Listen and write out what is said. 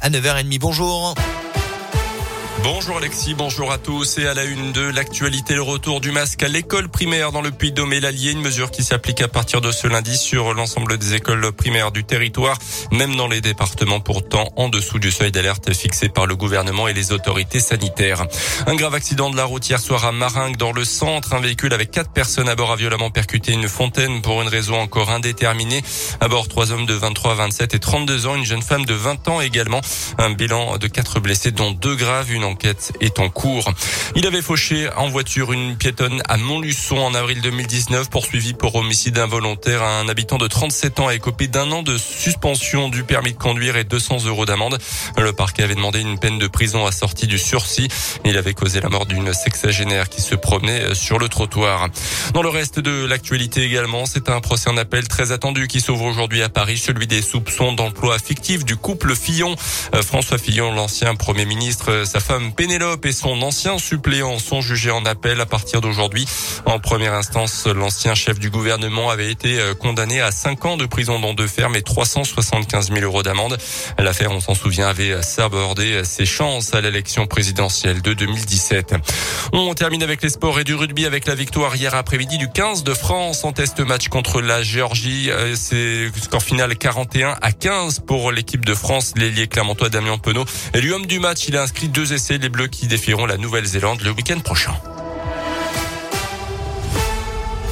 à 9h30. Bonjour. Bonjour Alexis, bonjour à tous. Et à la une de l'actualité, le retour du masque à l'école primaire dans le Puy-de-Dôme et l'Allier, une mesure qui s'applique à partir de ce lundi sur l'ensemble des écoles primaires du territoire, même dans les départements pourtant en dessous du seuil d'alerte fixé par le gouvernement et les autorités sanitaires. Un grave accident de la route hier soir à Maringue dans le centre. Un véhicule avec quatre personnes à bord a violemment percuté une fontaine pour une raison encore indéterminée. À bord, trois hommes de 23, 27 et 32 ans, une jeune femme de 20 ans également. Un bilan de quatre blessés dont deux graves, une L'enquête est en cours. Il avait fauché en voiture une piétonne à Montluçon en avril 2019, poursuivi pour homicide involontaire. Un habitant de 37 ans a écopé d'un an de suspension du permis de conduire et 200 euros d'amende. Le parquet avait demandé une peine de prison assortie du sursis. Il avait causé la mort d'une sexagénaire qui se promenait sur le trottoir. Dans le reste de l'actualité également, c'est un procès en appel très attendu qui s'ouvre aujourd'hui à Paris, celui des soupçons d'emploi fictif du couple Fillon. Euh, François Fillon, l'ancien premier ministre, sa femme Pénélope et son ancien suppléant sont jugés en appel à partir d'aujourd'hui. En première instance, l'ancien chef du gouvernement avait été euh, condamné à 5 ans de prison dans deux fermes et 375 000 euros d'amende. L'affaire, on s'en souvient, avait sabordé ses chances à l'élection présidentielle de 2017. On termine avec les sports et du rugby avec la victoire hier après-midi du 15 de France en test match contre la Géorgie. Euh, c'est score final 41 à 15 pour l'équipe de France. L'ailier clermontois Damien Penaud est l'homme du match. Il a inscrit deux essais les Bleus qui défieront la Nouvelle-Zélande le week-end prochain.